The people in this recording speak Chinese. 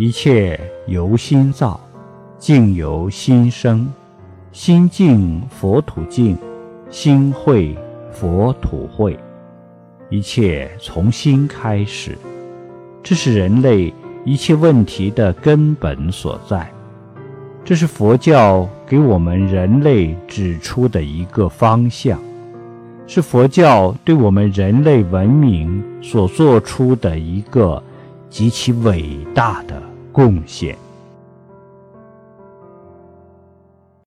一切由心造，境由心生。心净佛土净，心慧佛土慧。一切从心开始，这是人类一切问题的根本所在。这是佛教给我们人类指出的一个方向，是佛教对我们人类文明所做出的一个极其伟大的贡献。